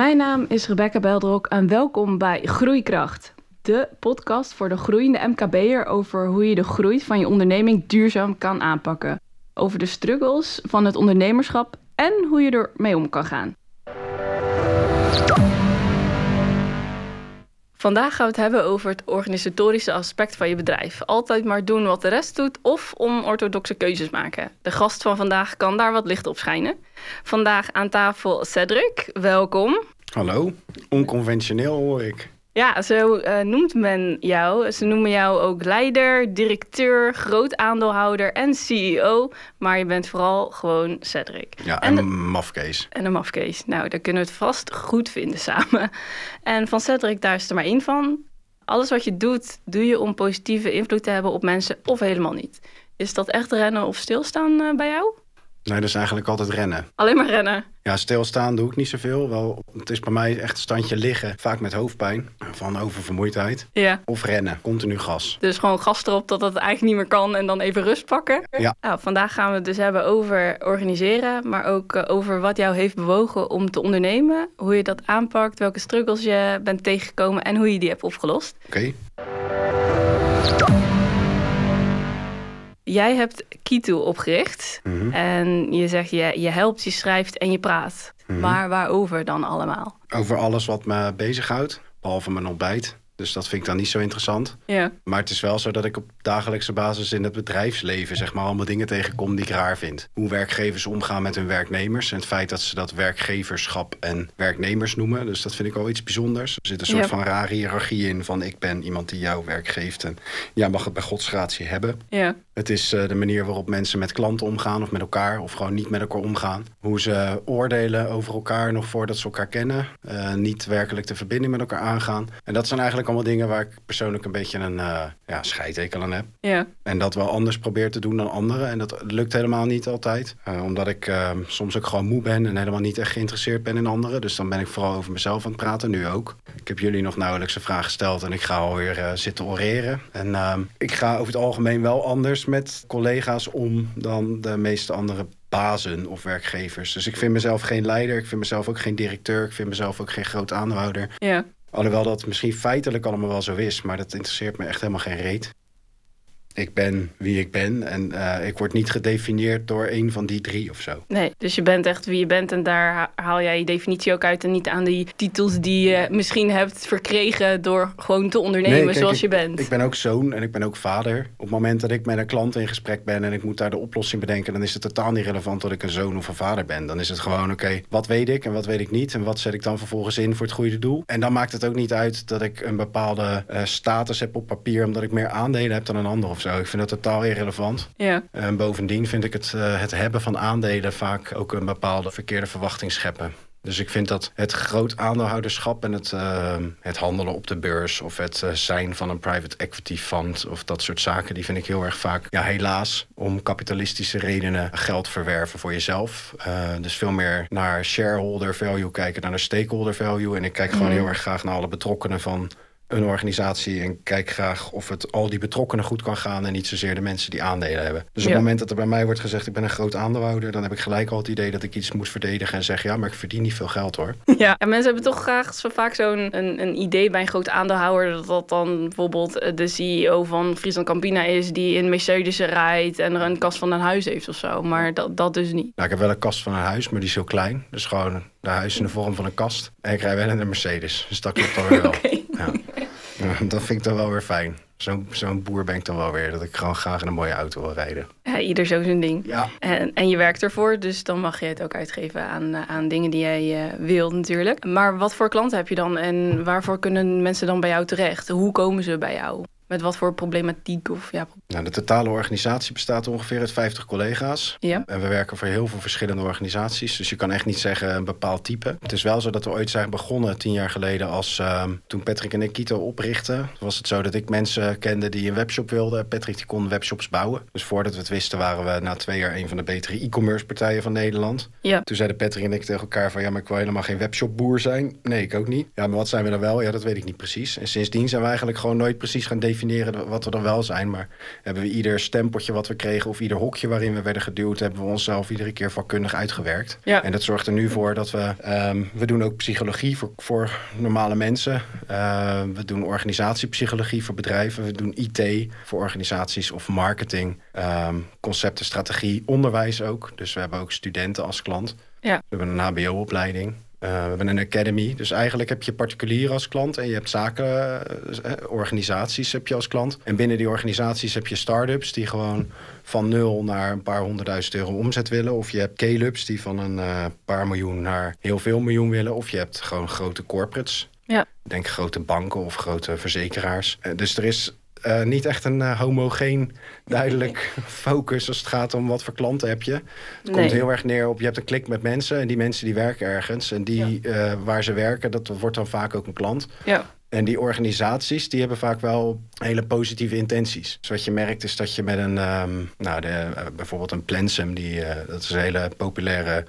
Mijn naam is Rebecca Beldrok en welkom bij Groeikracht. De podcast voor de groeiende MKB'er over hoe je de groei van je onderneming duurzaam kan aanpakken. Over de struggles van het ondernemerschap en hoe je ermee om kan gaan. Vandaag gaan we het hebben over het organisatorische aspect van je bedrijf. Altijd maar doen wat de rest doet of onorthodoxe keuzes maken. De gast van vandaag kan daar wat licht op schijnen. Vandaag aan tafel Cedric, welkom. Hallo, onconventioneel hoor ik. Ja, zo uh, noemt men jou. Ze noemen jou ook leider, directeur, groot aandeelhouder en CEO. Maar je bent vooral gewoon Cedric. Ja, en, een mafkees. En een mafkees. Nou, daar kunnen we het vast goed vinden samen. En van Cedric, daar is er maar één van. Alles wat je doet, doe je om positieve invloed te hebben op mensen of helemaal niet. Is dat echt rennen of stilstaan uh, bij jou? Nee, dat is eigenlijk altijd rennen. Alleen maar rennen? Ja, stilstaan doe ik niet zoveel. Wel, het is bij mij echt een standje liggen. Vaak met hoofdpijn van oververmoeidheid. Ja. Of rennen, continu gas. Dus gewoon gas erop dat het eigenlijk niet meer kan en dan even rust pakken? Ja. Nou, vandaag gaan we het dus hebben over organiseren, maar ook eh, over wat jou heeft bewogen om te ondernemen. Hoe je dat aanpakt, welke struggles je bent tegengekomen en hoe je die hebt opgelost. Oké. Jij hebt Kito opgericht Mhm. en je zegt je, je helpt, je schrijft en je praat. Mhm. Maar waarover dan allemaal? Over alles wat me bezighoudt, behalve mijn ontbijt. Dus dat vind ik dan niet zo interessant. Ja, Maar het is wel zo dat ik op dagelijkse basis in het bedrijfsleven zeg maar allemaal dingen tegenkom die ik raar vind. Hoe werkgevers omgaan met hun werknemers. En het feit dat ze dat werkgeverschap en werknemers noemen. Dus dat vind ik wel iets bijzonders. Er zit een soort Ja. van rare hiërarchie in van ik ben iemand die jou werk geeft. En jij mag het bij Gods gratie hebben. ja, Het is eh, de manier waarop mensen met klanten omgaan of met elkaar of gewoon niet met elkaar omgaan. Hoe ze oordelen over elkaar nog voordat ze elkaar kennen. Eh, niet werkelijk de verbinding met elkaar aangaan. En dat zijn eigenlijk allemaal dingen waar ik persoonlijk een beetje een eh ja, aan heb. ja, En dat wel anders probeer te doen dan anderen. En dat lukt helemaal niet altijd. Eh, omdat ik eh, soms ook gewoon moe ben en helemaal niet echt geïnteresseerd ben in anderen. Dus dan ben ik vooral over mezelf aan het praten, nu ook. Ik heb jullie nog nauwelijks een vraag gesteld en ik ga alweer eh, zitten oreren. En ehm, ik ga over het algemeen wel anders met collega's om dan de meeste andere bazen of werkgevers. Dus ik vind mezelf geen leider, ik vind mezelf ook geen directeur, ik vind mezelf ook geen groot aandeelhouder. ja. Alhoewel dat misschien feitelijk allemaal wel zo is, maar dat interesseert me echt helemaal geen reet. Ik ben wie ik ben en eh, ik word niet gedefinieerd door een van die drie of zo. Nee, dus je bent echt wie je bent en daar ha- haal jij je definitie ook uit en niet aan die titels die je misschien hebt verkregen door gewoon te ondernemen Nee, kijk, zoals ik- je bent. Ik ben ook zoon en ik ben ook vader. Op het moment dat ik met een klant in gesprek ben en ik moet daar de oplossing bedenken, dan is het totaal niet relevant dat ik een zoon of een vader ben. Dan is het gewoon, oké, wat weet ik en wat weet ik niet en wat zet ik dan vervolgens in voor het goede doel. En dan maakt het ook niet uit dat ik een bepaalde eh, status heb op papier omdat ik meer aandelen heb dan een ander of zo. Ik vind dat totaal irrelevant. Ja, En bovendien vind ik het, eh, het hebben van aandelen vaak ook een bepaalde verkeerde verwachting scheppen. Dus ik vind dat het groot aandeelhouderschap en het, eh, het handelen op de beurs of het eh, zijn van een private equity fund of dat soort zaken, die vind ik heel erg vaak, ja helaas, om kapitalistische redenen geld verwerven voor jezelf. Dus veel meer naar shareholder value kijken dan naar stakeholder value. En ik kijk gewoon Mhm. heel erg graag naar alle betrokkenen van een organisatie en kijk graag of het al die betrokkenen goed kan gaan en niet zozeer de mensen die aandelen hebben. Dus op Ja. het moment dat er bij mij wordt gezegd ik ben een groot aandeelhouder, dan heb ik gelijk al het idee dat ik iets moet verdedigen en zeg ja, maar ik verdien niet veel geld hoor. ja. En mensen hebben toch graag zo vaak zo'n een, een idee bij een groot aandeelhouder dat dat dan bijvoorbeeld eh, de CEO van Friesland Campina is die in Mercedes rijdt en er een kast van een huis heeft of zo. Maar dat, dat dus niet. Nou, ik heb wel een kast van een huis, maar die is heel klein. Dus gewoon de huis in de vorm van een kast. En ik rij wel in een Mercedes, dus dat klopt dan weer wel. Ja. Dat vind ik dan wel weer fijn. Zo'n zo'n boer ben ik dan wel weer, dat ik gewoon graag in een mooie auto wil rijden. Ja, ieder zo zijn ding. Ja, En, en je werkt ervoor, dus dan mag je het ook uitgeven aan, eh, aan dingen die jij eh, wilt natuurlijk. Maar wat voor klanten heb je dan en waarvoor kunnen mensen dan bij jou terecht? Hoe komen ze bij jou? Met wat voor problematiek of ja, nou, de totale organisatie bestaat ongeveer uit 50 collega's. ja. En we werken voor heel veel verschillende organisaties. Dus je kan echt niet zeggen een bepaald type. Het is wel zo dat we ooit zijn begonnen tien jaar geleden als ehm, toen Patrick en ik Kito oprichtten. Was het zo dat ik mensen kende die een webshop wilden. Patrick die kon webshops bouwen. Dus voordat we het wisten waren we na twee jaar een van de betere e-commerce partijen van Nederland. Ja. Toen zeiden Patrick en ik tegen elkaar van ja, maar ik wil helemaal geen webshopboer zijn. Nee, ik ook niet. Ja, maar wat zijn we dan wel? Ja, dat weet ik niet precies. En sindsdien zijn we eigenlijk gewoon nooit precies gaan definiëren definiëren wat we dan wel zijn. Maar hebben we ieder stempeltje wat we kregen of ieder hokje waarin we werden geduwd, hebben we onszelf iedere keer vakkundig uitgewerkt. Ja. En dat zorgt er nu voor dat we, ehm, we doen ook psychologie voor, voor normale mensen. Uh, we doen organisatiepsychologie voor bedrijven. We doen IT voor organisaties of marketing, um, concepten, strategie, onderwijs ook. Dus we hebben ook studenten als klant. Ja. We hebben een HBO-opleiding. Uh, we hebben een academy. Dus eigenlijk heb je particulier als klant en je hebt zaken, uh, organisaties heb je als klant. En binnen die organisaties heb je start-ups die gewoon van nul naar een paar honderdduizend euro omzet willen. Of je hebt scale-ups die van een uh, paar miljoen naar heel veel miljoen willen. Of je hebt gewoon grote corporates. Ja. Denk grote banken of grote verzekeraars. dus er is uh, niet echt een uh, homogeen, duidelijk focus als het gaat om wat voor klanten heb je. Het Nee. komt heel erg neer op, je hebt een klik met mensen en die mensen die werken ergens. En die uh, waar ze werken, dat wordt dan vaak ook een klant. Ja. En die organisaties, die hebben vaak wel hele positieve intenties. Dus wat je merkt is dat je met een, um, nou de, bijvoorbeeld een Plensum, die, dat is een hele populaire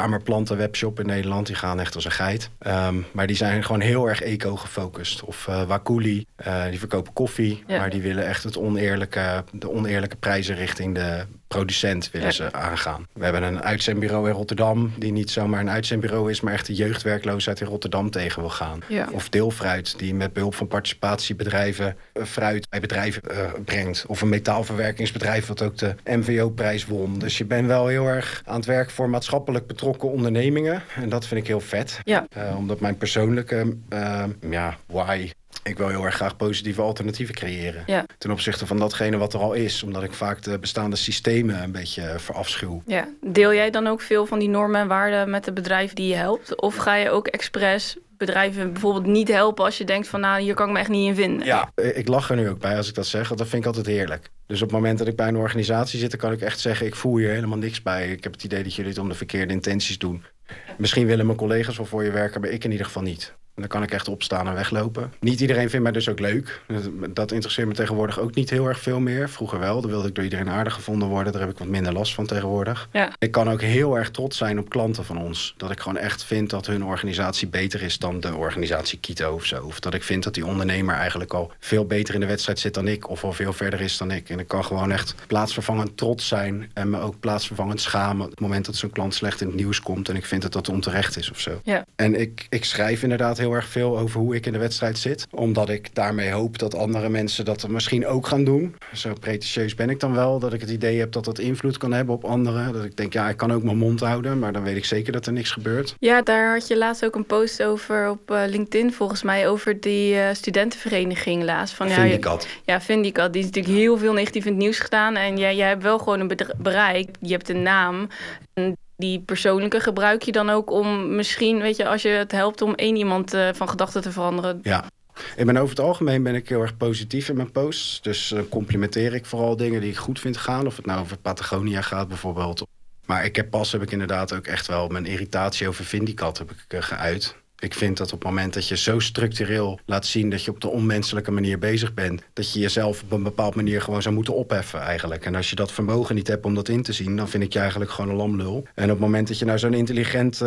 kamerplanten webshop in Nederland. Die gaan echt als een geit. Um, maar die zijn gewoon heel erg eco gefocust. Of uh, Wakuli, uh, die verkopen koffie. Ja. Maar die willen echt het oneerlijke, de oneerlijke prijzen richting de producent willen Ja. ze aangaan. We hebben een uitzendbureau in Rotterdam... die niet zomaar een uitzendbureau is... maar echt de jeugdwerkloosheid in Rotterdam tegen wil gaan. Ja. Of Deelfruit, die met behulp van participatiebedrijven... uh, fruit bij bedrijven uh, brengt. Of een metaalverwerkingsbedrijf... wat ook de MVO-prijs won. Dus je bent wel heel erg aan het werk voor maatschappelijk betrokken ondernemingen. En dat vind ik heel vet. Ja. Uh, omdat mijn persoonlijke uh, ja, why... Ik wil heel erg graag positieve alternatieven creëren. Ja. Ten opzichte van datgene wat er al is. Omdat ik vaak de bestaande systemen een beetje verafschuw. Ja. Deel jij dan ook veel van die normen en waarden met de bedrijven die je helpt? Of ga je ook expres bedrijven bijvoorbeeld niet helpen als je denkt van nou hier kan ik me echt niet in vinden? Ja, ik lach er nu ook bij als ik dat zeg, want dat vind ik altijd heerlijk. Dus op het moment dat ik bij een organisatie zit, dan kan ik echt zeggen ik voel hier helemaal niks bij. Ik heb het idee dat jullie het om de verkeerde intenties doen. Misschien willen mijn collega's wel voor je werken, maar ik in ieder geval niet. Dan kan ik echt opstaan en weglopen. Niet iedereen vindt mij dus ook leuk. Dat interesseert me tegenwoordig ook niet heel erg veel meer. Vroeger wel, dan wilde ik door iedereen aardig gevonden worden. Daar heb ik wat minder last van tegenwoordig. Ja. Ik kan ook heel erg trots zijn op klanten van ons. Dat ik gewoon echt vind dat hun organisatie beter is dan de organisatie Kito of zo. Of dat ik vind dat die ondernemer eigenlijk al veel beter in de wedstrijd zit dan ik. Of al veel verder is dan ik. En ik kan gewoon echt plaatsvervangend trots zijn. En me ook plaatsvervangend schamen. Op het moment dat zo'n klant slecht in het nieuws komt. En ik vind dat dat onterecht is of zo. Ja. En ik, ik schrijf inderdaad heel erg veel over hoe ik in de wedstrijd zit. Omdat ik daarmee hoop dat andere mensen dat misschien ook gaan doen. Zo pretentieus ben ik dan wel. Dat ik het idee heb dat dat invloed kan hebben op anderen. Dat ik denk, ja, ik kan ook mijn mond houden. Maar dan weet ik zeker dat er niks gebeurt. Ja, daar had je laatst ook een post over op uh, LinkedIn volgens mij. Over die uh, studentenvereniging laatst. Van, Vindicat. Ja, ja, Vindicat. Die is natuurlijk heel veel negatief in het nieuws gedaan. En jij, jij hebt wel gewoon een bereik. Je hebt een naam. En die persoonlijke gebruik je dan ook om misschien, weet je, als je het helpt om één iemand uh, van gedachten te veranderen. Ja. Ik ben over het algemeen ben ik heel erg positief in mijn posts. Dus uh, complimenteer ik vooral dingen die ik goed vind gaan. Of het nou over Patagonia gaat bijvoorbeeld. Maar ik heb pas heb ik inderdaad ook echt wel mijn irritatie over Vindicat heb ik uh, geuit. Ik vind dat op het moment dat je zo structureel laat zien dat je op de onmenselijke manier bezig bent, dat je jezelf op een bepaalde manier gewoon zou moeten opheffen eigenlijk. En als je dat vermogen niet hebt om dat in te zien, dan vind ik je eigenlijk gewoon een lamlul. En op het moment dat je nou zo'n intelligente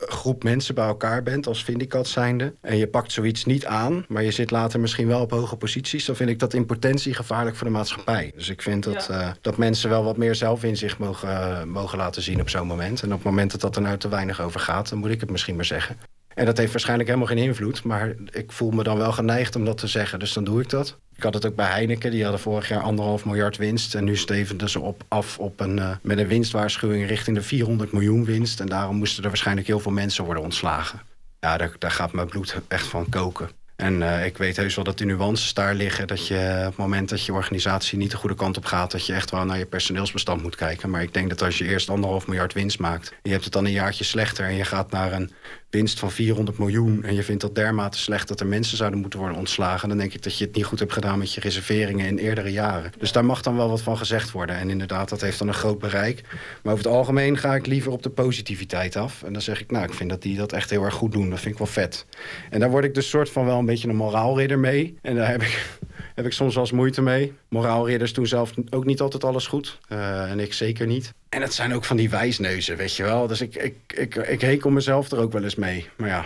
uh, groep mensen bij elkaar bent als Vindicat zijnde, en je pakt zoiets niet aan, maar je zit later misschien wel op hoge posities, dan vind ik dat in potentie gevaarlijk voor de maatschappij. Dus ik vind dat, ja. uh, dat mensen wel wat meer zelfinzicht mogen, uh, mogen laten zien op zo'n moment. En op het moment dat dat er nou te weinig over gaat, dan moet ik het misschien maar zeggen. En dat heeft waarschijnlijk helemaal geen invloed. Maar ik voel me dan wel geneigd om dat te zeggen. Dus dan doe ik dat. Ik had het ook bij Heineken. Die hadden vorig jaar anderhalf miljard winst. En nu stevenden ze op, af op een, uh, met een winstwaarschuwing richting de 400 miljoen winst. En daarom moesten er waarschijnlijk heel veel mensen worden ontslagen. Ja, daar gaat mijn bloed echt van koken. En uh, ik weet heus wel dat de nuances daar liggen. Dat je op het moment dat je organisatie niet de goede kant op gaat... dat je echt wel naar je personeelsbestand moet kijken. Maar ik denk dat als je eerst anderhalf miljard winst maakt... je hebt het dan een jaartje slechter en je gaat naar een winst van 400 miljoen... en je vindt dat dermate slecht dat er mensen zouden moeten worden ontslagen... dan denk ik dat je het niet goed hebt gedaan met je reserveringen in eerdere jaren. Dus daar mag dan wel wat van gezegd worden. En inderdaad, dat heeft dan een groot bereik. Maar over het algemeen ga ik liever op de positiviteit af. En dan zeg ik, nou, ik vind dat die dat echt heel erg goed doen. Dat vind ik wel vet. En daar word ik dus soort van wel een beetje een moraalridder mee. En daar heb ik, heb ik soms wel eens moeite mee. Moraalridders doen zelf ook niet altijd alles goed. Uh, en ik zeker niet. En het zijn ook van die wijsneuzen, weet je wel. Dus ik, ik, ik, ik hekel mezelf er ook wel eens mee. Maar ja.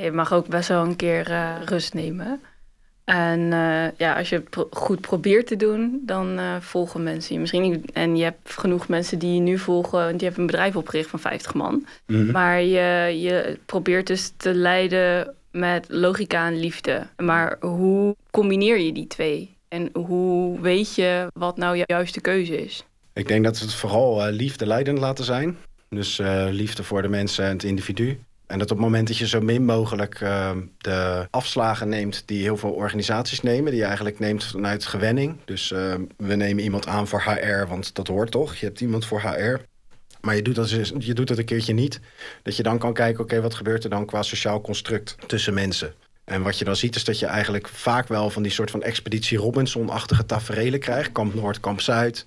Je mag ook best wel een keer uh, rust nemen. En eh, ja, als je het pro- goed probeert te doen, dan eh, volgen mensen je misschien niet. En je hebt genoeg mensen die je nu volgen, want je hebt een bedrijf opgericht van 50 man. Mhm. Maar je, je probeert dus te leiden met logica en liefde. Maar hoe combineer je die twee? En hoe weet je wat nou jouw juiste keuze is? Ik denk dat we het vooral eh, liefde leidend laten zijn. Dus eh, liefde voor de mensen en het individu. En dat op het moment dat je zo min mogelijk eh, de afslagen neemt die heel veel organisaties nemen, die je eigenlijk neemt vanuit gewenning. Dus eh, we nemen iemand aan voor HR, want dat hoort toch? Je hebt iemand voor HR. Maar je doet, dat, dus- je doet dat een keertje niet. Dat je dan kan kijken, oké, wat gebeurt er dan qua sociaal construct tussen mensen? En wat je dan ziet is dat je eigenlijk vaak wel van die soort van expeditie Robinson-achtige taferelen krijgt. Kamp Noord, Kamp Zuid.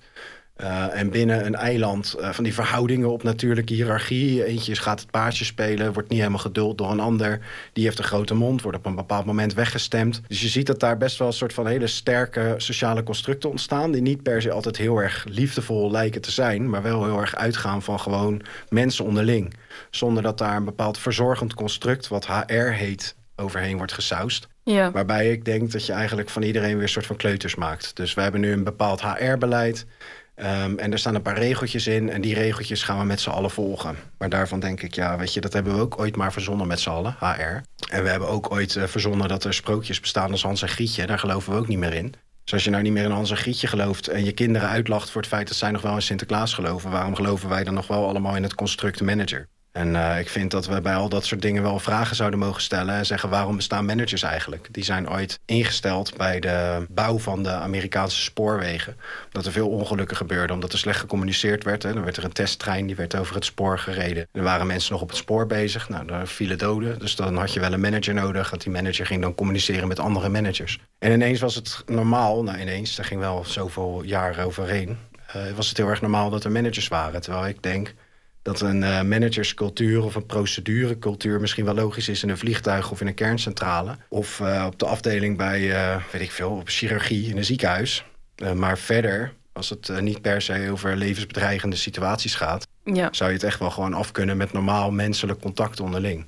Uh, en binnen een eiland uh, van die verhoudingen op natuurlijke hiërarchie. Eentje gaat het paardje spelen, wordt niet helemaal geduld door een ander. Die heeft een grote mond, wordt op een bepaald moment weggestemd. Dus je ziet dat daar best wel een soort van hele sterke sociale constructen ontstaan. Die niet per se altijd heel erg liefdevol lijken te zijn. Maar wel heel erg uitgaan van gewoon mensen onderling. Zonder dat daar een bepaald verzorgend construct, wat HR heet, overheen wordt gesausd. Ja. Waarbij ik denk dat je eigenlijk van iedereen weer een soort van kleuters maakt. Dus we hebben nu een bepaald HR-beleid. Um, en er staan een paar regeltjes in en die regeltjes gaan we met z'n allen volgen. Maar daarvan denk ik, ja, weet je, dat hebben we ook ooit maar verzonnen met z'n allen, HR. En we hebben ook ooit uh, verzonnen dat er sprookjes bestaan als Hans en Grietje. Daar geloven we ook niet meer in. Dus als je nou niet meer in Hans en Grietje gelooft en je kinderen uitlacht voor het feit dat zij nog wel in Sinterklaas geloven, waarom geloven wij dan nog wel allemaal in het construct manager? En uh, ik vind dat we bij al dat soort dingen wel vragen zouden mogen stellen en zeggen waarom bestaan managers eigenlijk? Die zijn ooit ingesteld bij de bouw van de Amerikaanse spoorwegen. Dat er veel ongelukken gebeurden omdat er slecht gecommuniceerd werd. Hè. Dan werd er een testtrein die werd over het spoor gereden. Er waren mensen nog op het spoor bezig. Nou, daar vielen doden. Dus dan had je wel een manager nodig. Want die manager ging dan communiceren met andere managers. En ineens was het normaal, nou ineens, daar ging wel zoveel jaren overheen. Uh, was het heel erg normaal dat er managers waren. Terwijl ik denk dat een uh, managerscultuur of een procedurecultuur misschien wel logisch is in een vliegtuig of in een kerncentrale. Of uh, op de afdeling bij, uh, weet ik veel, op chirurgie in een ziekenhuis. maar verder, als het niet per se over levensbedreigende situaties gaat, ja. zou je het echt wel gewoon af kunnen met normaal menselijk contact onderling.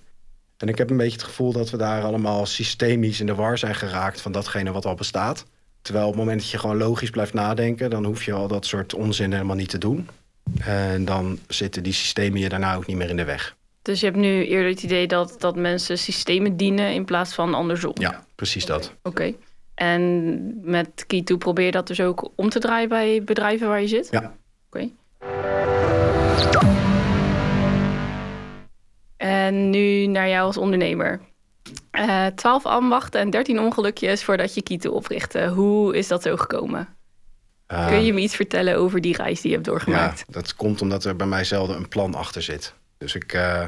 En ik heb een beetje het gevoel dat we daar allemaal systemisch in de war zijn geraakt van datgene wat al bestaat. Terwijl op het moment dat je gewoon logisch blijft nadenken, dan hoef je al dat soort onzin helemaal niet te doen. En dan zitten die systemen je daarna ook niet meer in de weg. Dus je hebt nu eerder het idee dat, dat mensen systemen dienen in plaats van andersom? Ja, precies dat. Oké. Okay. En met Key2 probeer je dat dus ook om te draaien bij bedrijven waar je zit? Ja. Oké. Okay. En nu naar jou als ondernemer. Uh, 12 ambachten en 13 ongelukjes voordat je Key2 oprichtte. Hoe is dat zo gekomen? Uh, Kun je me iets vertellen over die reis die je hebt doorgemaakt? Ja, dat komt omdat er bij mij zelden een plan achter zit. Dus ik, uh,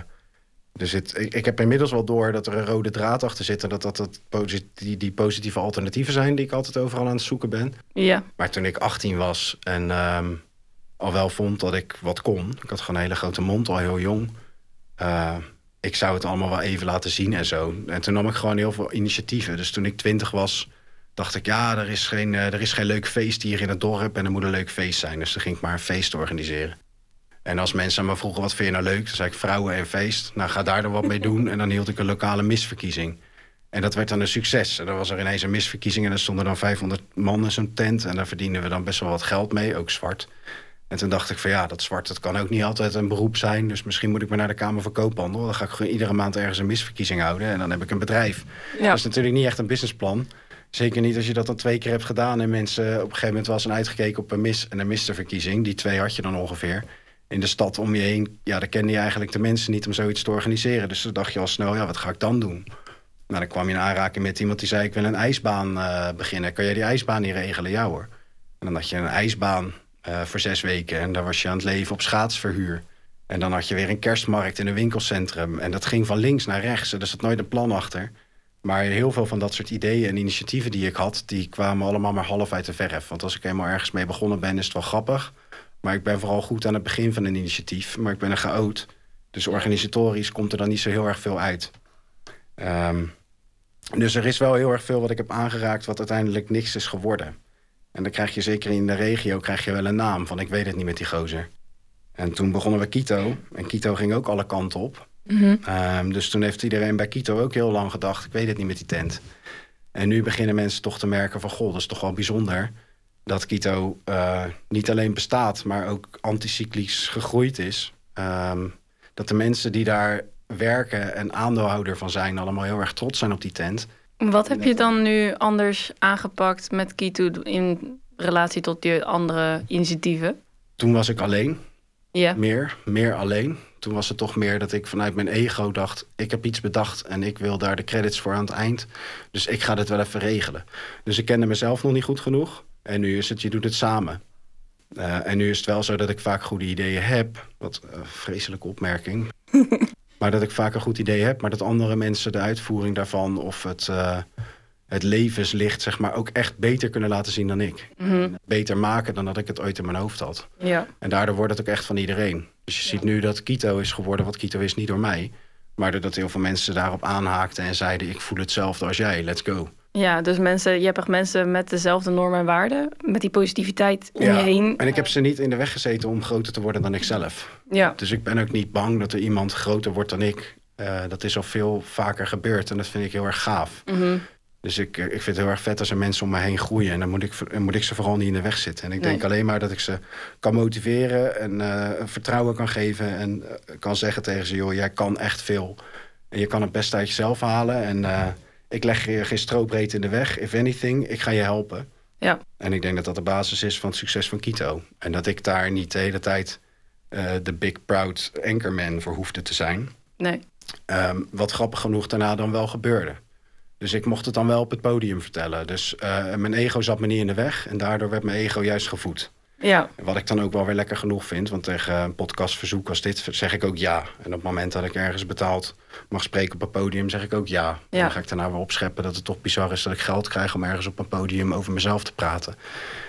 zit, ik, ik, heb inmiddels wel door dat er een rode draad achter zit... en dat dat, dat die, die positieve alternatieven zijn die ik altijd overal aan het zoeken ben. Ja. Maar toen ik 18 was en um, al wel vond dat ik wat kon... ik had gewoon een hele grote mond, al heel jong... Uh, ik zou het allemaal wel even laten zien en zo. En toen nam ik gewoon heel veel initiatieven. Dus toen ik 20 was dacht ik, ja, er is, geen, uh, er is geen leuk feest hier in het dorp en er moet een leuk feest zijn. Dus dan ging ik maar een feest organiseren. En als mensen me vroegen, wat vind je nou leuk? Dan zei ik, vrouwen en feest. Nou, ga daar dan wat mee doen. En dan hield ik een lokale misverkiezing. En dat werd dan een succes. En dan was er ineens een misverkiezing en er stonden dan 500 man in zo'n tent. En daar verdienden we dan best wel wat geld mee, ook zwart. En toen dacht ik van ja, dat zwart dat kan ook niet altijd een beroep zijn. Dus misschien moet ik maar naar de Kamer van Koophandel. Dan ga ik gewoon iedere maand ergens een misverkiezing houden. En dan heb ik een bedrijf. Ja. Dat is natuurlijk niet echt een businessplan. Zeker niet als je dat dan twee keer hebt gedaan en mensen op een gegeven moment was en uitgekeken op een mis en een misterverkiezing. Die twee had je dan ongeveer. In de stad om je heen, ja, daar kende je eigenlijk de mensen niet om zoiets te organiseren. Dus dan dacht je al snel, ja, wat ga ik dan doen? Nou, dan kwam je in aanraking met iemand die zei, ik wil een ijsbaan uh, beginnen. Kan jij die ijsbaan niet regelen? Ja hoor. En dan had je een ijsbaan uh, voor zes weken en daar was je aan het leven op schaatsverhuur. En dan had je weer een kerstmarkt in een winkelcentrum. En dat ging van links naar rechts. Er zat nooit een plan achter. Maar heel veel van dat soort ideeën en initiatieven die ik had... die kwamen allemaal maar half uit de verf. Want als ik eenmaal ergens mee begonnen ben, is het wel grappig. Maar ik ben vooral goed aan het begin van een initiatief. Maar ik ben een chaot. Dus organisatorisch komt er dan niet zo heel erg veel uit. Um, dus er is wel heel erg veel wat ik heb aangeraakt... wat uiteindelijk niks is geworden. En dan krijg je zeker in de regio krijg je wel een naam van... ik weet het niet met die gozer. En toen begonnen we Kito. En Kito ging ook alle kanten op... Mm -hmm. um, dus toen heeft iedereen bij Kito ook heel lang gedacht... ik weet het niet met die tent. En nu beginnen mensen toch te merken van... goh, dat is toch wel bijzonder dat keto uh, niet alleen bestaat... maar ook anticyclisch gegroeid is. Um, dat de mensen die daar werken en aandeelhouder van zijn... allemaal heel erg trots zijn op die tent. Wat heb je dan nu anders aangepakt met keto... in relatie tot die andere initiatieven? Toen was ik alleen. Ja. Meer, meer alleen. Toen was het toch meer dat ik vanuit mijn ego dacht... ik heb iets bedacht en ik wil daar de credits voor aan het eind. Dus ik ga dit wel even regelen. Dus ik kende mezelf nog niet goed genoeg. En nu is het, je doet het samen. Uh, en nu is het wel zo dat ik vaak goede ideeën heb. Wat uh, vreselijke opmerking. maar dat ik vaak een goed idee heb... maar dat andere mensen de uitvoering daarvan... of het, uh, het levenslicht zeg maar, ook echt beter kunnen laten zien dan ik. Mm -hmm. Beter maken dan dat ik het ooit in mijn hoofd had. Ja. En daardoor wordt het ook echt van iedereen. Dus je ja. ziet nu dat Kito is geworden wat Kito is, niet door mij. Maar doordat heel veel mensen daarop aanhaakten en zeiden... ik voel hetzelfde als jij, let's go. Ja, dus mensen, je hebt echt mensen met dezelfde normen en waarden... met die positiviteit om ja. je heen. En ik heb ze niet in de weg gezeten om groter te worden dan ik zelf. Ja. Dus ik ben ook niet bang dat er iemand groter wordt dan ik. Uh, dat is al veel vaker gebeurd en dat vind ik heel erg gaaf. Mm -hmm. Dus ik, ik vind het heel erg vet als er mensen om me heen groeien. En dan moet ik, moet ik ze vooral niet in de weg zitten. En ik Nee. denk alleen maar dat ik ze kan motiveren en uh, vertrouwen kan geven. En uh, kan zeggen tegen ze, joh, jij kan echt veel. En je kan het best uit jezelf halen. En uh, ik leg je geen strobreed in de weg. If anything, ik ga je helpen. Ja. En ik denk dat dat de basis is van het succes van Kito. En dat ik daar niet de hele tijd uh, de big proud anchorman voor hoefde te zijn. Nee. Um, wat grappig genoeg daarna dan wel gebeurde. Dus ik mocht het dan wel op het podium vertellen. Dus uh, mijn ego zat me niet in de weg. En daardoor werd mijn ego juist gevoed. Ja. Wat ik dan ook wel weer lekker genoeg vind. Want tegen een podcastverzoek als dit zeg ik ook ja. En op het moment dat ik ergens betaald mag spreken op een podium, zeg ik ook ja. ja. En dan ga ik daarna weer opscheppen dat het toch bizar is dat ik geld krijg om ergens op een podium over mezelf te praten.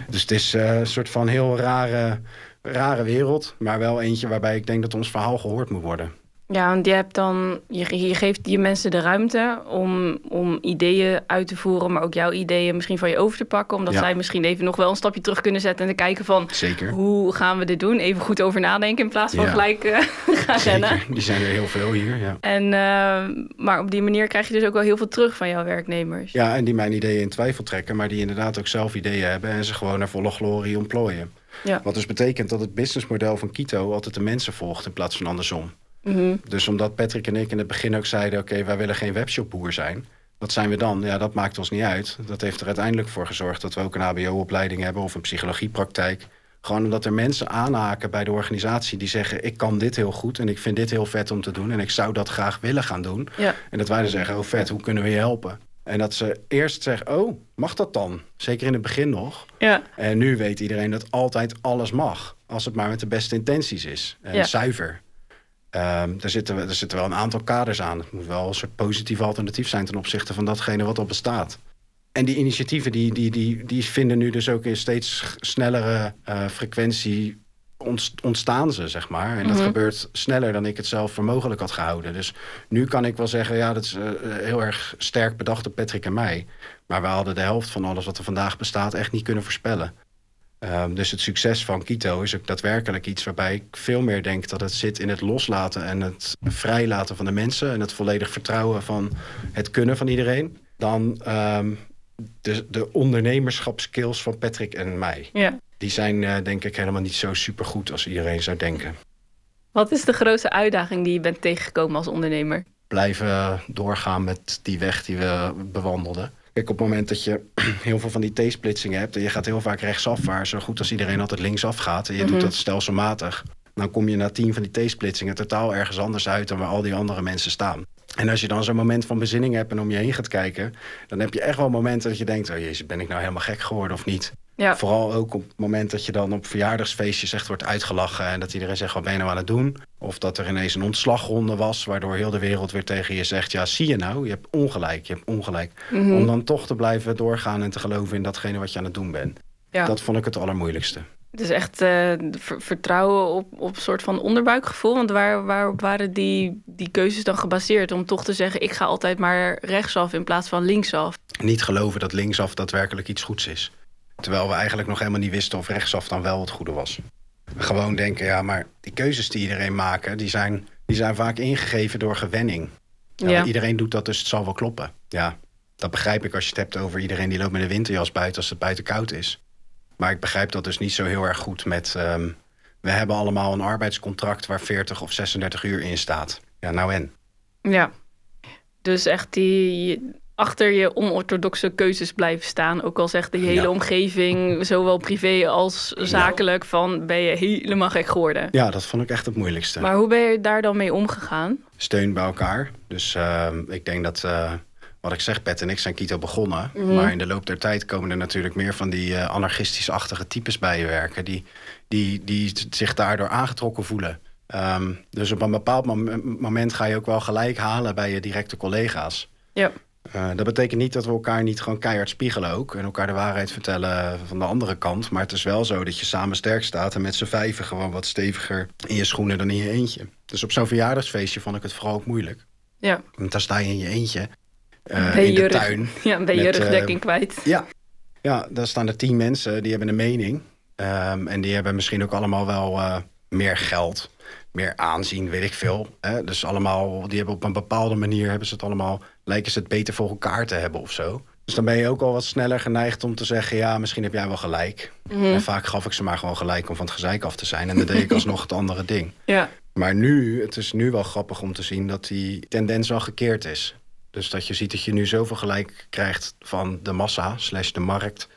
Dus het is uh, een soort van heel rare, rare wereld. Maar wel eentje waarbij ik denk dat ons verhaal gehoord moet worden. Ja, want je hebt dan, je, je geeft je mensen de ruimte om, om ideeën uit te voeren, maar ook jouw ideeën misschien van je over te pakken. Omdat Ja. zij misschien even nog wel een stapje terug kunnen zetten en te kijken van Zeker. hoe gaan we dit doen? Even goed over nadenken in plaats van Ja. gelijk eh, gaan rennen. Die zijn er heel veel hier, ja. En, uh, maar op die manier krijg je dus ook wel heel veel terug van jouw werknemers. Ja, en die mijn ideeën in twijfel trekken, maar die inderdaad ook zelf ideeën hebben en ze gewoon naar volle glorie ontplooien. Ja. Wat dus betekent dat het businessmodel van Kito altijd de mensen volgt in plaats van andersom. Mm -hmm. Dus omdat Patrick en ik in het begin ook zeiden... oké, okay, wij willen geen webshopboer zijn. Wat zijn we dan? Ja, dat maakt ons niet uit. Dat heeft er uiteindelijk voor gezorgd dat we ook een hbo-opleiding hebben... of een psychologiepraktijk. Gewoon omdat er mensen aanhaken bij de organisatie die zeggen... ik kan dit heel goed en ik vind dit heel vet om te doen... en ik zou dat graag willen gaan doen. Ja. En dat wij dan zeggen, oh vet, hoe kunnen we je helpen? En dat ze eerst zeggen, oh, mag dat dan? Zeker in het begin nog. Ja. En nu weet iedereen dat altijd alles mag. Als het maar met de beste intenties is. En Ja. zuiver. Um, er, zitten, er zitten wel een aantal kaders aan. Het moet wel een soort positief alternatief zijn ten opzichte van datgene wat al bestaat. En die initiatieven die, die, die, die vinden nu dus ook in steeds snellere uh, frequentie ontstaan ze, zeg maar. En dat Mhm. gebeurt sneller dan ik het zelf voor mogelijk had gehouden. Dus nu kan ik wel zeggen, ja, dat is uh, heel erg sterk bedacht door Patrick en mij. Maar we hadden de helft van alles wat er vandaag bestaat echt niet kunnen voorspellen. Um, dus het succes van Kito is ook daadwerkelijk iets waarbij ik veel meer denk dat het zit in het loslaten en het vrijlaten van de mensen en het volledig vertrouwen van het kunnen van iedereen, dan um, de, de ondernemerschapskills van Patrick en mij. Ja. Die zijn uh, denk ik helemaal niet zo supergoed als iedereen zou denken. Wat is de grootste uitdaging die je bent tegengekomen als ondernemer? Blijven doorgaan met die weg die we bewandelden. Kijk, op het moment dat je heel veel van die T-splitsingen hebt... en je gaat heel vaak rechtsaf, waar zo goed als iedereen altijd linksaf gaat... en je Mhm. doet dat stelselmatig... dan kom je na tien van die T-splitsingen totaal ergens anders uit... dan waar al die andere mensen staan. En als je dan zo'n moment van bezinning hebt en om je heen gaat kijken... dan heb je echt wel momenten dat je denkt... oh jezus, ben ik nou helemaal gek geworden of niet? Ja. Vooral ook op het moment dat je dan op verjaardagsfeestjes echt wordt uitgelachen... en dat iedereen zegt, wat ben je nou aan het doen? Of dat er ineens een ontslagronde was... waardoor heel de wereld weer tegen je zegt... ja, zie je nou, je hebt ongelijk, je hebt ongelijk. Mhm. Om dan toch te blijven doorgaan en te geloven in datgene wat je aan het doen bent. Ja. Dat vond ik het allermoeilijkste. Het is echt uh, ver vertrouwen op, op een soort van onderbuikgevoel. Want waar, waarop waren die, die keuzes dan gebaseerd? Om toch te zeggen, ik ga altijd maar rechtsaf in plaats van linksaf. Niet geloven dat linksaf daadwerkelijk iets goeds is. Terwijl we eigenlijk nog helemaal niet wisten of rechtsaf dan wel het goede was. Gewoon denken, ja, maar die keuzes die iedereen maakt... die zijn, die zijn vaak ingegeven door gewenning. Ja, Ja. Iedereen doet dat, dus het zal wel kloppen. Ja, Dat begrijp ik als je het hebt over iedereen die loopt met een winterjas buiten als het buiten koud is. Maar ik begrijp dat dus niet zo heel erg goed met... ehm, we hebben allemaal een arbeidscontract waar 40 of 36 uur in staat. Ja, nou en? Ja. Dus echt die achter je onorthodoxe keuzes blijven staan. Ook al zegt de hele Ja. omgeving, zowel privé als zakelijk, van ben je helemaal gek geworden. Ja, dat vond ik echt het moeilijkste. Maar hoe ben je daar dan mee omgegaan? Steun bij elkaar. Dus ehm, ik denk dat... eh, wat ik zeg, Pet en ik zijn Kito begonnen. Maar in de loop der tijd komen er natuurlijk meer van die eh, anarchistisch-achtige types bij je werken. Die, die, die zich daardoor aangetrokken voelen. Ehm, dus op een bepaald mom- moment ga je ook wel gelijk halen bij je directe collega's. Ja. Eh, dat betekent niet dat we elkaar niet gewoon keihard spiegelen ook. En elkaar de waarheid vertellen van de andere kant. Maar het is wel zo dat je samen sterk staat. En met z'n vijven gewoon wat steviger in je schoenen dan in je eentje. Dus op zo'n verjaardagsfeestje vond ik het vooral ook moeilijk. Ja. Want daar sta je in je eentje. eh, Ben je in de rug- tuin. Ja, ben je Met, rugdekking kwijt. Ja. ja, daar staan er tien mensen die hebben een mening. Ehm, en die hebben misschien ook allemaal wel eh, meer geld, meer aanzien, weet ik veel. Hè? Dus allemaal, die hebben op een bepaalde manier hebben ze het allemaal, lijken ze het beter voor elkaar te hebben of zo. Dus dan ben je ook al wat sneller geneigd om te zeggen, ja, misschien heb jij wel gelijk. En vaak gaf ik ze maar gewoon gelijk om van het gezeik af te zijn. En dan deed ik alsnog het andere ding. Ja. Maar nu, het is nu wel grappig om te zien dat die tendens wel gekeerd is. Dus dat je ziet dat je nu zoveel gelijk krijgt van de massa, slash de markt.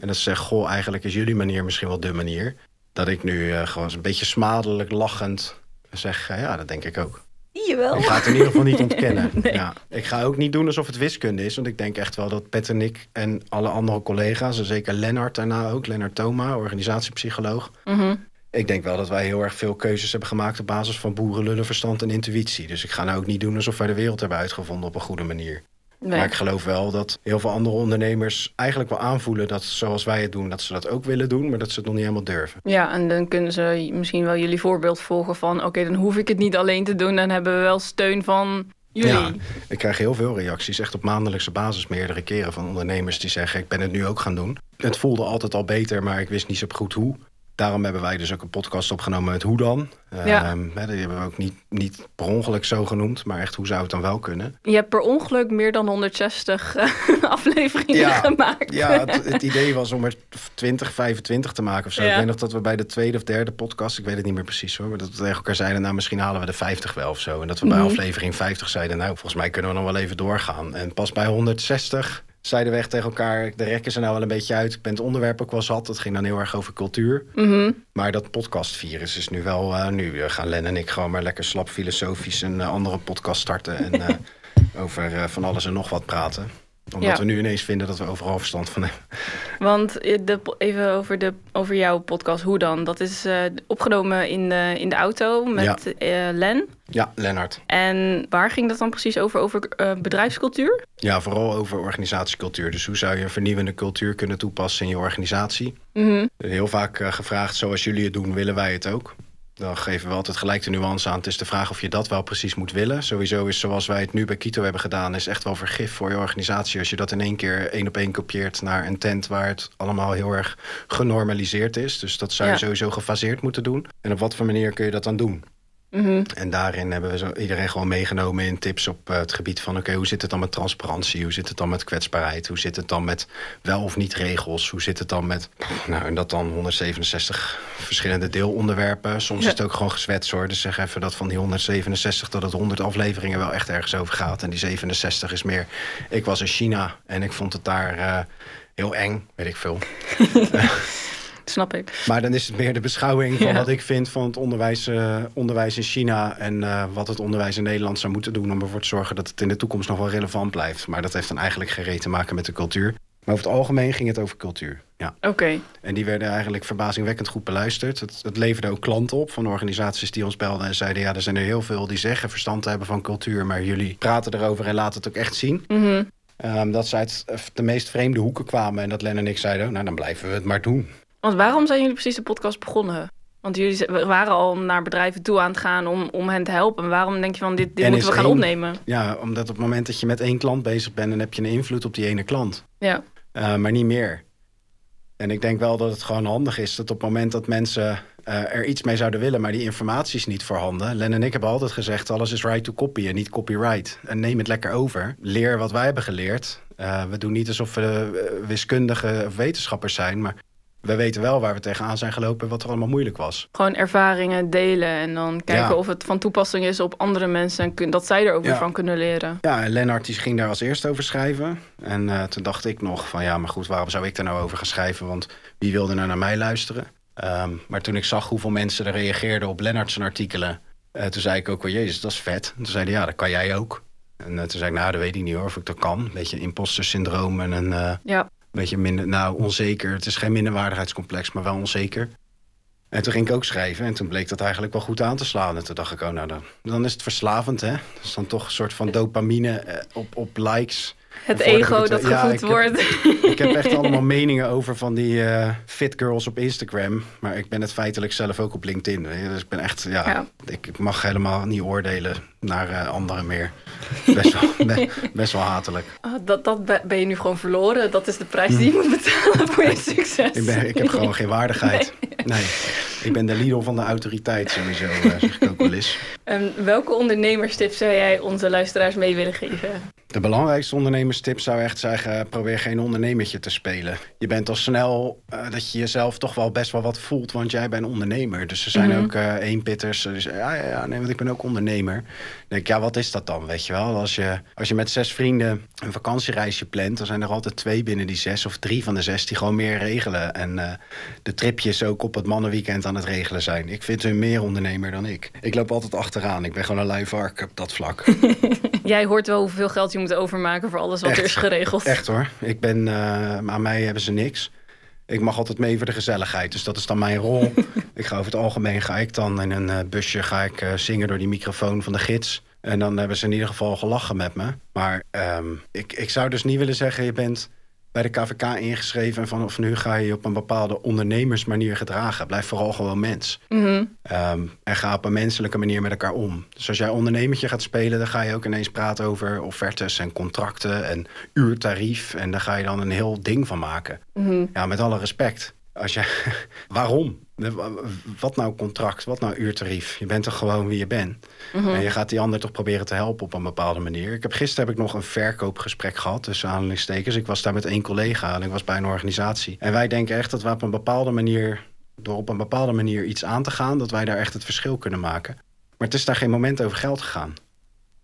En dat ze zeggen, goh, eigenlijk is jullie manier misschien wel de manier. Dat ik nu eh, gewoon een beetje smadelijk, lachend zeg, eh, ja, dat denk ik ook. Jawel. Ik ga het in ieder geval niet ontkennen. ja. Ik ga ook niet doen alsof het wiskunde is. Want ik denk echt wel dat Pet en ik en alle andere collega's... en zeker Lennart daarna ook, Lennart Thoma, organisatiepsycholoog... Mhm. Ik denk wel dat wij heel erg veel keuzes hebben gemaakt... op basis van boerenlullen, verstand en intuïtie. Dus ik ga nou ook niet doen alsof wij de wereld hebben uitgevonden... op een goede manier. Nee. Maar ik geloof wel dat heel veel andere ondernemers eigenlijk wel aanvoelen... dat zoals wij het doen, dat ze dat ook willen doen... maar dat ze het nog niet helemaal durven. Ja, en dan kunnen ze misschien wel jullie voorbeeld volgen van... oké, dan hoef ik het niet alleen te doen. Dan hebben we wel steun van jullie. Ja, ik krijg heel veel reacties, echt op maandelijkse basis meerdere keren van ondernemers die zeggen: Ik ben het nu ook gaan doen. Het voelde altijd al beter, maar ik wist niet zo goed hoe. Daarom hebben wij dus ook een podcast opgenomen met Hoe dan. Ja. Ehm, hè, die hebben we ook niet, niet per ongeluk zo genoemd, maar echt hoe zou het dan wel kunnen? Je hebt per ongeluk meer dan 160 eh, afleveringen Ja. gemaakt. Ja, het, het idee was om er 20, 25 te maken of zo. Ja. Ik weet nog dat we bij de tweede of derde podcast, ik weet het niet meer precies hoor, maar dat we tegen elkaar zeiden, nou misschien halen we de 50 wel of zo. En dat we bij Mhm. aflevering 50 zeiden, nou volgens mij kunnen we nog wel even doorgaan. En pas bij 160 zeiden we echt tegen elkaar, de rekken zijn nou wel een beetje uit. Ik ben het onderwerp ook wel zat, het ging dan heel erg over cultuur. Mhm. Maar dat podcastvirus is nu wel, eh, nu eh, gaan Len en ik gewoon maar lekker slap filosofisch een eh, andere podcast starten. En over van alles en nog wat praten. Omdat Ja. we nu ineens vinden dat we overal verstand van hebben. Want eh, de, even over, de, over jouw podcast, hoe dan? Dat is eh, opgenomen in de, in de auto met eh, Len. Ja, Lennart. En waar ging dat dan precies over? Over bedrijfscultuur? Ja, vooral over organisatiecultuur. Dus hoe zou je een vernieuwende cultuur kunnen toepassen in je organisatie? Mhm. Heel vaak gevraagd, zoals jullie het doen, willen wij het ook. Dan geven we altijd gelijk de nuance aan. Het is de vraag of je dat wel precies moet willen. Sowieso is zoals wij het nu bij Kito hebben gedaan... is echt wel vergif voor je organisatie... als je dat in één keer één op één kopieert naar een tent... waar het allemaal heel erg genormaliseerd is. Dus dat zou je Ja. sowieso gefaseerd moeten doen. En op wat voor manier kun je dat dan doen? Mhm. En daarin hebben we zo iedereen gewoon meegenomen in tips op eh, het gebied van... oké, hoe zit het dan met transparantie? Hoe zit het dan met kwetsbaarheid? Hoe zit het dan met wel of niet regels? Hoe zit het dan met... Nou, en dat dan 167 verschillende deelonderwerpen. Soms Ja. is het ook gewoon gezwets hoor. Dus zeg even dat van die 167 dat het 100 afleveringen wel echt ergens over gaat. En die 67 is meer... Ik was in China en ik vond het daar eh, heel eng, weet ik veel. Snap ik. Maar dan is het meer de beschouwing van Ja. wat ik vind van het onderwijs, eh, onderwijs in China. En eh, wat het onderwijs in Nederland zou moeten doen om ervoor te zorgen dat het in de toekomst nog wel relevant blijft. Maar dat heeft dan eigenlijk geen te maken met de cultuur. Maar over het algemeen ging het over cultuur. Ja. Oké. En die werden eigenlijk verbazingwekkend goed beluisterd. Het, het leverde ook klanten op van organisaties die ons belden en zeiden: ja, er zijn er heel veel die zeggen verstand te hebben van cultuur, maar jullie praten erover en laten het ook echt zien. Mhm. Ehm, dat ze uit de meest vreemde hoeken kwamen en dat Len en ik zeiden: nou, dan blijven we het maar doen. Want waarom zijn jullie precies de podcast begonnen? Want jullie waren al naar bedrijven toe aan het gaan om, om hen te helpen. Waarom denk je van dit, dit En moeten we gaan één- opnemen? Ja, omdat op het moment dat je met één klant bezig bent, dan heb je een invloed op die ene klant. Ja. Uh, maar niet meer. En ik denk wel dat het gewoon handig is dat op het moment dat mensen uh, er iets mee zouden willen, maar die informatie is niet voorhanden. Len en ik hebben altijd gezegd: alles is right to copy en niet copyright. En neem het lekker over. Leer wat wij hebben geleerd. Uh, we doen niet alsof we wiskundige wetenschappers zijn, maar we weten wel waar we tegenaan zijn gelopen en wat er allemaal moeilijk was. Gewoon ervaringen delen en dan kijken of het van toepassing is op andere mensen en dat zij erover van kunnen leren. Ja, en Lennart die ging daar als eerste over schrijven. En uh, toen dacht ik nog van ja, maar goed, waarom zou ik daar nou over gaan schrijven? Want wie wilde nou naar mij luisteren? Um, maar toen ik zag hoeveel mensen er reageerden op Lennart's artikelen, uh, toen zei ik ook wel, jezus, dat is vet. En toen zeiden ja, dat kan jij ook. En uh, toen zei ik, nou, dat weet ik niet hoor, of ik dat kan. Een beetje imposter syndroom en een... ja beetje minder, nou onzeker. Het is geen minderwaardigheidscomplex, maar wel onzeker. En toen ging ik ook schrijven en toen bleek dat eigenlijk wel goed aan te slaan. En toen dacht ik, oh nou, dan, dan is het verslavend hè. Dat is dan toch een soort van dopamine eh, op, op likes. Het ego dat gevoed wordt. ik heb echt allemaal meningen over van die uh, fit girls op Instagram. Maar ik ben het feitelijk zelf ook op LinkedIn. Dus ik ben echt, ja, ik mag helemaal niet oordelen naar uh, anderen meer. Best wel, best wel hatelijk. Oh, dat, dat ben je nu gewoon verloren. Dat is de prijs die je moet betalen voor je succes. Ik, ben, ik heb gewoon geen waardigheid. Nee. Ik ben de Lidl van de autoriteit sowieso, uh, zeg ik ook wel eens. Um, welke ondernemerstips zou jij onze luisteraars mee willen geven? De belangrijkste ondernemerstip zou echt zeggen: probeer geen ondernemertje te spelen. Je bent al snel uh, dat je jezelf toch wel best wel wat voelt, want jij bent ondernemer. Dus er zijn mm -hmm. ook uh, eenpitters. Dus, ja, ja, ja, nee, want ik ben ook ondernemer. Dan denk ik, ja, wat is dat dan? Weet je wel, als je, als je met zes vrienden een vakantiereisje plant, dan zijn er altijd twee binnen die zes of drie van de zes die gewoon meer regelen. En uh, de tripjes ook op het mannenweekend aan het regelen zijn. Ik vind hun meer ondernemer dan ik. Ik loop altijd achteraan. Ik ben gewoon een lui vark op dat vlak. jij hoort wel hoeveel geld je moet overmaken voor alles wat er is geregeld. Echt hoor. Ik ben, uh, aan mij hebben ze niks. Ik mag altijd mee voor de gezelligheid. Dus dat is dan mijn rol. ik ga over het algemeen ga ik dan in een uh, busje ga ik, uh, zingen door die microfoon van de gids. En dan hebben ze in ieder geval gelachen met me. Maar um, ik, ik zou dus niet willen zeggen, je bent bij de KVK ingeschreven... en vanaf nu ga je je op een bepaalde ondernemersmanier gedragen. Blijf vooral gewoon mens. Mm -hmm. um, en ga op een menselijke manier met elkaar om. Dus als jij ondernemertje gaat spelen... dan ga je ook ineens praten over offertes en contracten en uurtarief. En daar ga je dan een heel ding van maken. Mm -hmm. Ja, met alle respect. Als je, waarom? Wat nou contract? Wat nou uurtarief? Je bent toch gewoon wie je bent. Mm -hmm. En je gaat die ander toch proberen te helpen op een bepaalde manier. Ik heb, gisteren heb ik nog een verkoopgesprek gehad tussen aanhalingstekens. Ik was daar met één collega en ik was bij een organisatie. En wij denken echt dat we op een bepaalde manier... door op een bepaalde manier iets aan te gaan... dat wij daar echt het verschil kunnen maken. Maar het is daar geen moment over geld gegaan.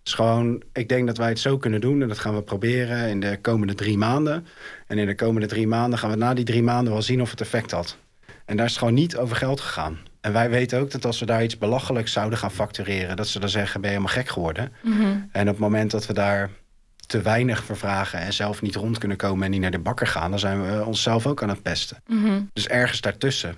Dus gewoon, ik denk dat wij het zo kunnen doen. En dat gaan we proberen in de komende drie maanden. En in de komende drie maanden gaan we na die drie maanden wel zien of het effect had. En daar is het gewoon niet over geld gegaan. En wij weten ook dat als we daar iets belachelijks zouden gaan factureren... dat ze dan zeggen, ben je helemaal gek geworden? Mm -hmm. En op het moment dat we daar te weinig voor vragen... en zelf niet rond kunnen komen en niet naar de bakker gaan... dan zijn we onszelf ook aan het pesten. Mm -hmm. Dus ergens daartussen.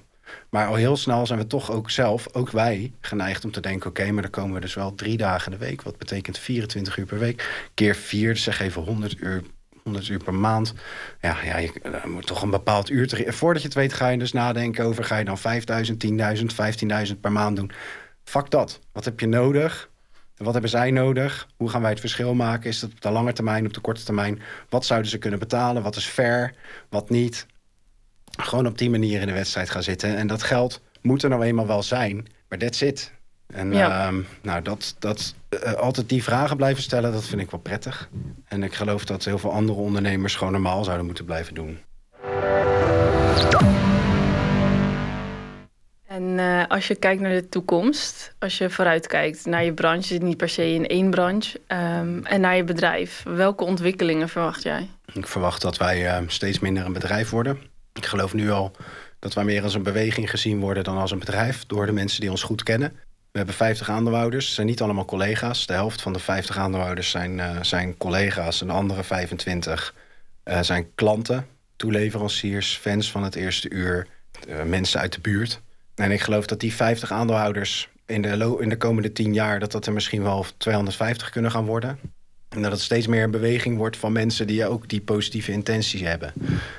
Maar al heel snel zijn we toch ook zelf, ook wij, geneigd om te denken... oké, okay, maar dan komen we dus wel drie dagen de week. Wat betekent 24 uur per week. Keer vier, dus zeg even 100 uur 100 uur per maand. Ja, ja je uh, moet toch een bepaald uur... Te, voordat je het weet ga je dus nadenken over... ga je dan 5.000, 10.000, 15.000 per maand doen. Fuck dat. Wat heb je nodig? Wat hebben zij nodig? Hoe gaan wij het verschil maken? Is dat op de lange termijn, op de korte termijn? Wat zouden ze kunnen betalen? Wat is fair? Wat niet? Gewoon op die manier in de wedstrijd gaan zitten. En dat geld moet er nou eenmaal wel zijn. Maar that's it. En ja. uh, nou, dat, dat uh, altijd die vragen blijven stellen, dat vind ik wel prettig. En ik geloof dat heel veel andere ondernemers gewoon normaal zouden moeten blijven doen. En uh, als je kijkt naar de toekomst, als je vooruitkijkt naar je branche, zit niet per se in één branche, um, en naar je bedrijf, welke ontwikkelingen verwacht jij? Ik verwacht dat wij uh, steeds minder een bedrijf worden. Ik geloof nu al dat wij meer als een beweging gezien worden dan als een bedrijf door de mensen die ons goed kennen. We hebben 50 aandeelhouders. Het zijn niet allemaal collega's. De helft van de 50 aandeelhouders zijn, uh, zijn collega's. En de andere 25 uh, zijn klanten, toeleveranciers, fans van het eerste uur, uh, mensen uit de buurt. En ik geloof dat die 50 aandeelhouders in de, in de komende 10 jaar... dat dat er misschien wel 250 kunnen gaan worden. En dat het steeds meer een beweging wordt van mensen die ook die positieve intenties hebben.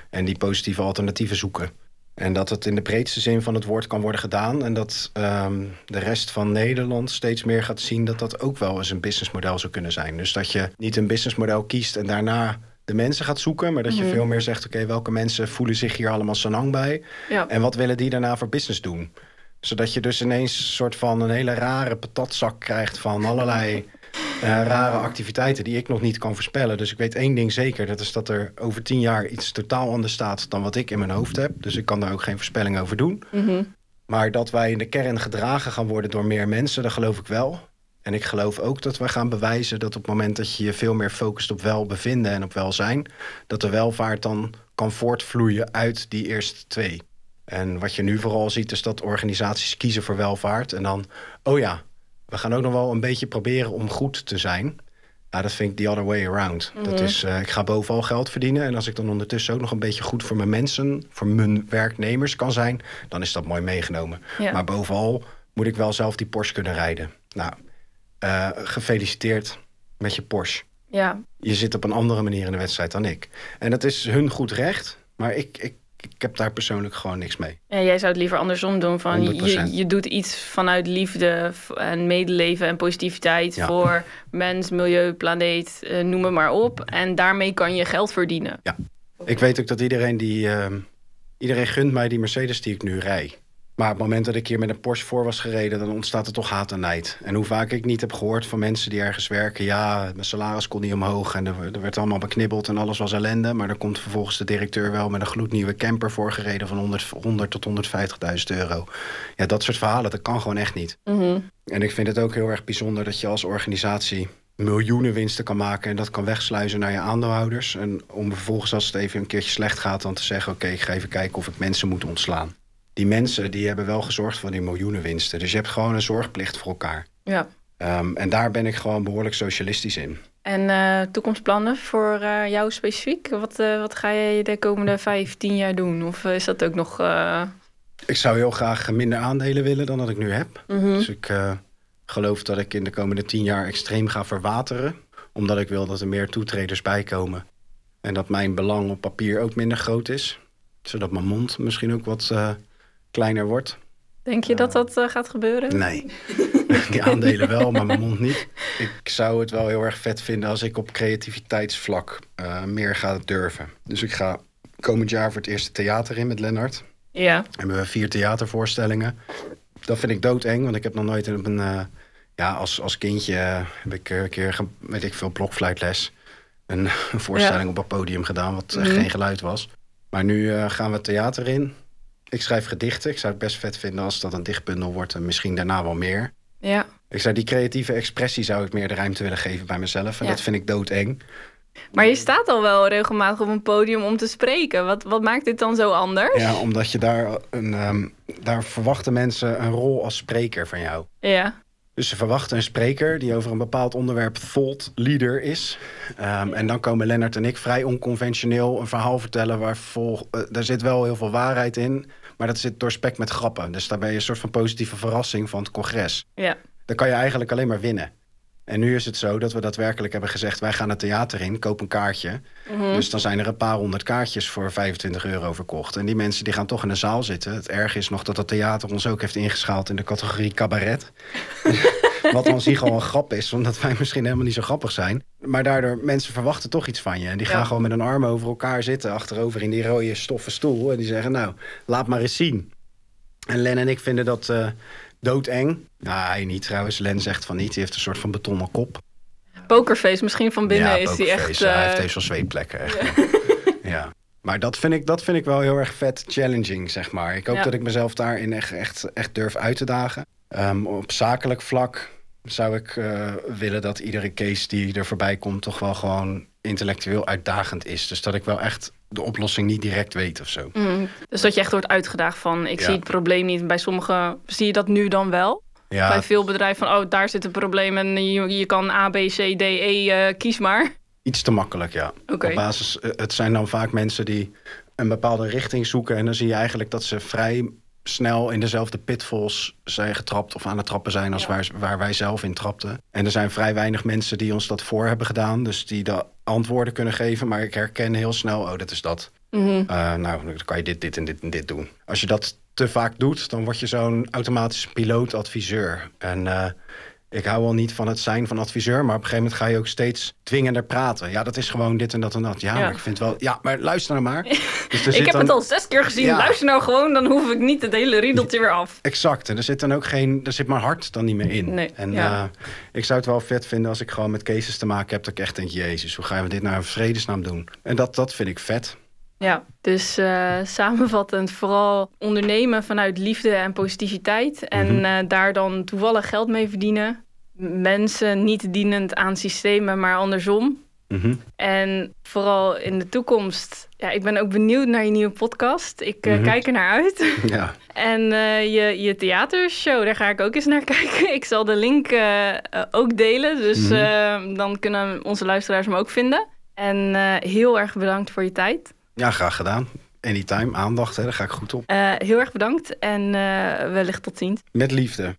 En die positieve alternatieven zoeken. En dat het in de breedste zin van het woord kan worden gedaan. En dat um, de rest van Nederland steeds meer gaat zien dat dat ook wel eens een businessmodel zou kunnen zijn. Dus dat je niet een businessmodel kiest en daarna de mensen gaat zoeken. Maar dat je mm. veel meer zegt, oké, okay, welke mensen voelen zich hier allemaal sanang bij? Ja. En wat willen die daarna voor business doen? Zodat je dus ineens een soort van een hele rare patatzak krijgt van allerlei rare activiteiten die ik nog niet kan voorspellen. Dus ik weet één ding zeker. Dat is dat er over tien jaar iets totaal anders staat dan wat ik in mijn hoofd heb. Dus ik kan daar ook geen voorspelling over doen. Mhm. Maar dat wij in de kern gedragen gaan worden door meer mensen, dat geloof ik wel. En ik geloof ook dat we gaan bewijzen dat op het moment dat je je veel meer focust op welbevinden en op welzijn, dat de welvaart dan kan voortvloeien uit die eerste twee. En wat je nu vooral ziet is dat organisaties kiezen voor welvaart en dan, oh ja, we gaan ook nog wel een beetje proberen om goed te zijn. Nou, dat vind ik the other way around. Dat Mhm. is, eh, ik ga bovenal geld verdienen. En als ik dan ondertussen ook nog een beetje goed voor mijn mensen, voor mijn werknemers kan zijn, dan is dat mooi meegenomen. Ja. Maar bovenal moet ik wel zelf die Porsche kunnen rijden. Nou, eh, gefeliciteerd met je Porsche. ja, Je zit op een andere manier in de wedstrijd dan ik. En dat is hun goed recht, maar ik, ik, ik heb daar persoonlijk gewoon niks mee. Ja, jij zou het liever andersom doen. Van je, 100%. je doet iets vanuit liefde en medeleven en positiviteit Ja. voor mens, milieu, planeet, eh, noem het maar op. En daarmee kan je geld verdienen. Ik weet ook dat iedereen die. ehm, iedereen gunt mij die Mercedes die ik nu rij. Maar op het moment dat ik hier met een Porsche voor was gereden, dan ontstaat er toch haat en nijd. En hoe vaak ik niet heb gehoord van mensen die ergens werken. Ja, mijn salaris kon niet omhoog en er, er werd allemaal beknibbeld en alles was ellende. Maar dan komt vervolgens de directeur wel met een gloednieuwe camper voorgereden van 100, 100 tot 150.000 euro. Ja, dat soort verhalen, dat kan gewoon echt niet. Mhm. En ik vind het ook heel erg bijzonder dat je als organisatie miljoenen winsten kan maken en dat kan wegsluizen naar je aandeelhouders. En om vervolgens als het even een keertje slecht gaat, dan te zeggen: Oké, ik ga even kijken of ik mensen moet ontslaan. Die mensen die hebben wel gezorgd voor die miljoenen winsten. Dus je hebt gewoon een zorgplicht voor elkaar. Ja. Ehm, en daar ben ik gewoon behoorlijk socialistisch in. En eh, toekomstplannen voor eh, jou specifiek? Wat, eh, wat ga je de komende vijf, tien jaar doen? Of is dat ook nog... Ik zou heel graag minder aandelen willen dan dat ik nu heb. mhm. Dus ik geloof dat ik in de komende tien jaar extreem ga verwateren. Omdat ik wil dat er meer toetreders bijkomen. En dat mijn belang op papier ook minder groot is. Zodat mijn mond misschien ook wat kleiner wordt. Denk je dat dat eh, gaat gebeuren? Nee, die aandelen wel, maar mijn mond niet. Ik zou het wel heel erg vet vinden als ik op creativiteitsvlak eh, meer ga durven. Dus ik ga komend jaar voor het eerste theater in met Lennart. Ja. hebben we vier theatervoorstellingen. Dat vind ik doodeng, want ik heb nog nooit op een... eh, ja, als, als kindje eh, heb ik eh, een keer, weet ik veel, blokfluitles. Een, een voorstelling op het podium gedaan, wat Mhm. geen geluid was. Maar nu eh, gaan we theater in. Ik schrijf gedichten. Ik zou het best vet vinden als dat een dichtbundel wordt en misschien daarna wel meer. Ja. Ik zou die creatieve expressie zou ik meer de ruimte willen geven bij mezelf. En Ja. dat vind ik doodeng. Maar je staat al wel regelmatig op een podium om te spreken. Wat, wat maakt dit dan zo anders? Ja, omdat je daar een... ehm, daar verwachten mensen een rol als spreker van jou. Ja. Dus ze verwachten een spreker die over een bepaald onderwerp thought leader is. Ehm, En dan komen Lennart en ik vrij onconventioneel een verhaal vertellen waar vol, eh, daar zit wel heel veel waarheid in, maar dat zit doorspekt met grappen. Dus daar ben je een soort van positieve verrassing van het congres. Ja. Dan kan je eigenlijk alleen maar winnen. En nu is het zo dat we daadwerkelijk hebben gezegd: wij gaan het theater in, koop een kaartje. Mhm. Dus dan zijn er een paar honderd kaartjes voor 25 euro verkocht. En die mensen die gaan toch in de zaal zitten. Het erg is nog dat het theater ons ook heeft ingeschaald in de categorie cabaret. Wat aan zich al een grap is, omdat wij misschien helemaal niet zo grappig zijn. Maar daardoor, mensen verwachten toch iets van je. En die gaan Ja. gewoon met een arm over elkaar zitten, achterover in die rode stoffen stoel. En die zeggen, nou, laat maar eens zien. En Len en ik vinden dat eh, doodeng. Nou, hij niet trouwens. Len zegt van niet. Die heeft een soort van betonnen kop. Pokerface, misschien van binnen ja, is die echt... pokerface. hij eh, heeft deze wel zweetplekken, echt. ja. Maar dat vind, ik, dat vind ik wel heel erg vet challenging, zeg maar. Ik hoop Ja. dat ik mezelf daarin echt, echt, echt durf uit te dagen. Ehm, op zakelijk vlak zou ik eh, willen dat iedere case die er voorbij komt... toch wel gewoon intellectueel uitdagend is. Dus dat ik wel echt de oplossing niet direct weet of zo. mm, dus dat je echt wordt uitgedaagd van... ik Ja. zie het probleem niet. Bij sommigen zie je dat nu dan wel. Bij Ja, veel bedrijven van... oh, daar zit een probleem en je, je kan A, B, C, D, E, eh, kies maar. iets te makkelijk, ja. Op basis, eh, het zijn dan vaak mensen die een bepaalde richting zoeken. En dan zie je eigenlijk dat ze vrij snel in dezelfde pitfalls zijn getrapt of aan het trappen zijn als Ja. waar, waar wij zelf in trapten. En er zijn vrij weinig mensen die ons dat voor hebben gedaan. Dus die de antwoorden kunnen geven. Maar ik herken heel snel, oh, dat is dat. Mhm. Eh, nou, dan kan je dit, dit en dit en dit doen. Als je dat te vaak doet, dan word je zo'n automatisch piloot-adviseur. En eh, ik hou wel niet van het zijn van adviseur, maar op een gegeven moment ga je ook steeds dwingender praten. Ja, dat is gewoon dit en dat en dat. Ja, Ja. maar ik vind wel. Ja, maar luister nou maar. Dus Ik heb dan- het al zes keer gezien. Ja. Luister nou gewoon, dan hoef ik niet het hele riedeltje weer af. Exact. En er zit dan ook geen. Er zit mijn hart dan niet meer in. Nee, en ja. eh, ik zou het wel vet vinden als ik gewoon met cases te maken heb. Dat ik echt denk, Jezus, hoe gaan we dit nou in vredesnaam doen? En dat, dat vind ik vet. Ja, dus eh, samenvattend vooral ondernemen vanuit liefde en positiviteit. En Mhm. eh, daar dan toevallig geld mee verdienen. Mensen niet dienend aan systemen, maar andersom. Mhm. En vooral in de toekomst. Ja, ik ben ook benieuwd naar je nieuwe podcast. Ik eh, Mhm. kijk er naar uit. Ja. En je, je theatershow, daar ga ik ook eens naar kijken. Ik zal de link ook delen. Dus dan kunnen onze luisteraars hem ook vinden. En heel erg bedankt voor je tijd. Ja, graag gedaan. Anytime, aandacht, hè, daar ga ik goed op. Eh, heel erg bedankt en eh, wellicht tot ziens. Met liefde.